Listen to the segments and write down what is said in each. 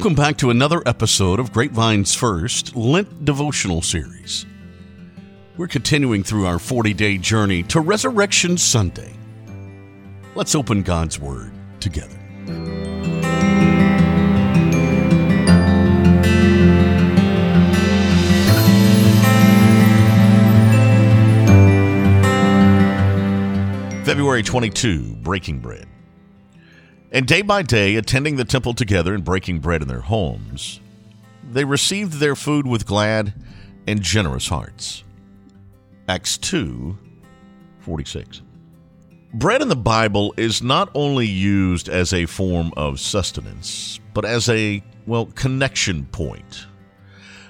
Welcome back to another episode of Grapevine's first Lent devotional series. We're continuing through our 40 day journey to Resurrection Sunday. Let's open God's Word together. February 22, Breaking Bread. And day by day, attending the temple together and breaking bread in their homes, they received their food with glad and generous hearts. Acts 2 46. Bread in the Bible is not only used as a form of sustenance, but as a, well, connection point.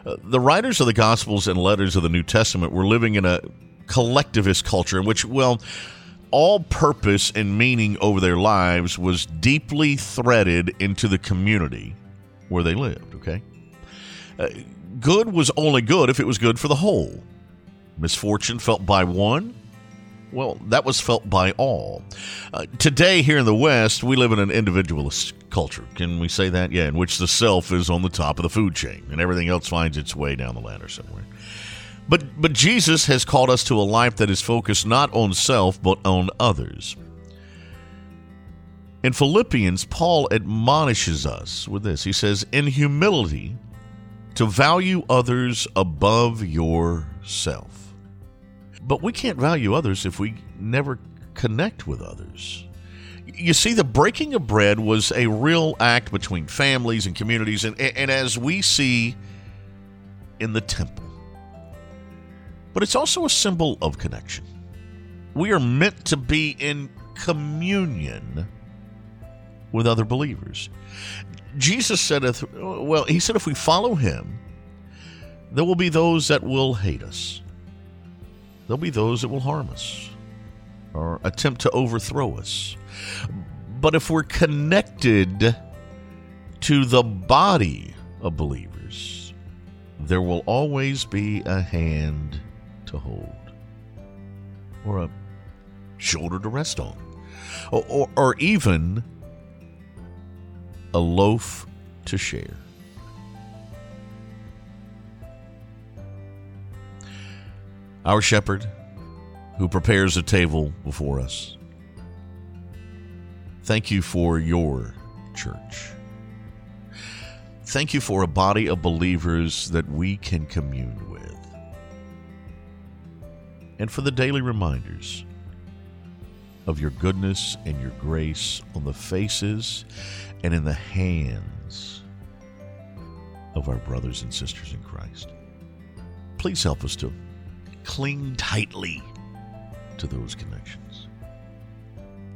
Uh, the writers of the Gospels and letters of the New Testament were living in a collectivist culture in which, well, all purpose and meaning over their lives was deeply threaded into the community where they lived, okay? Uh, good was only good if it was good for the whole. Misfortune felt by one, well, that was felt by all. Uh, today, here in the West, we live in an individualist culture. Can we say that? Yeah, in which the self is on the top of the food chain and everything else finds its way down the ladder somewhere. But, but Jesus has called us to a life that is focused not on self, but on others. In Philippians, Paul admonishes us with this. He says, In humility, to value others above yourself. But we can't value others if we never connect with others. You see, the breaking of bread was a real act between families and communities, and, and as we see in the temple but it's also a symbol of connection. We are meant to be in communion with other believers. Jesus said, well, he said, if we follow him, there will be those that will hate us. There'll be those that will harm us or attempt to overthrow us. But if we're connected to the body of believers, there will always be a hand to hold, or a shoulder to rest on, or, or, or even a loaf to share. Our shepherd, who prepares a table before us, thank you for your church. Thank you for a body of believers that we can commune with and for the daily reminders of your goodness and your grace on the faces and in the hands of our brothers and sisters in Christ. Please help us to cling tightly to those connections,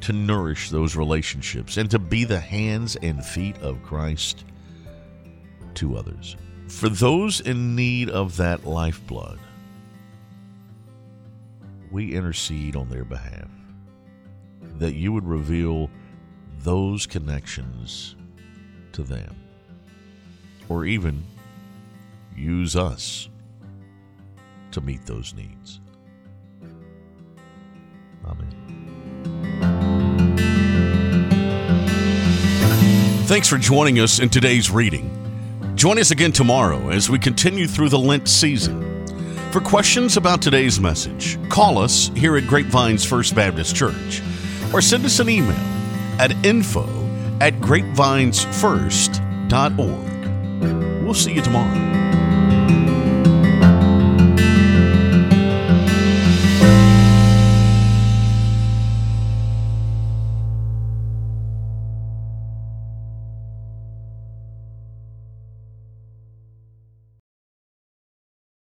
to nourish those relationships, and to be the hands and feet of Christ to others. For those in need of that lifeblood, we intercede on their behalf. That you would reveal those connections to them. Or even use us to meet those needs. Amen. Thanks for joining us in today's reading. Join us again tomorrow as we continue through the Lent season. For questions about today's message, call us here at Grapevines First Baptist Church or send us an email at info at grapevinesfirst.org. We'll see you tomorrow.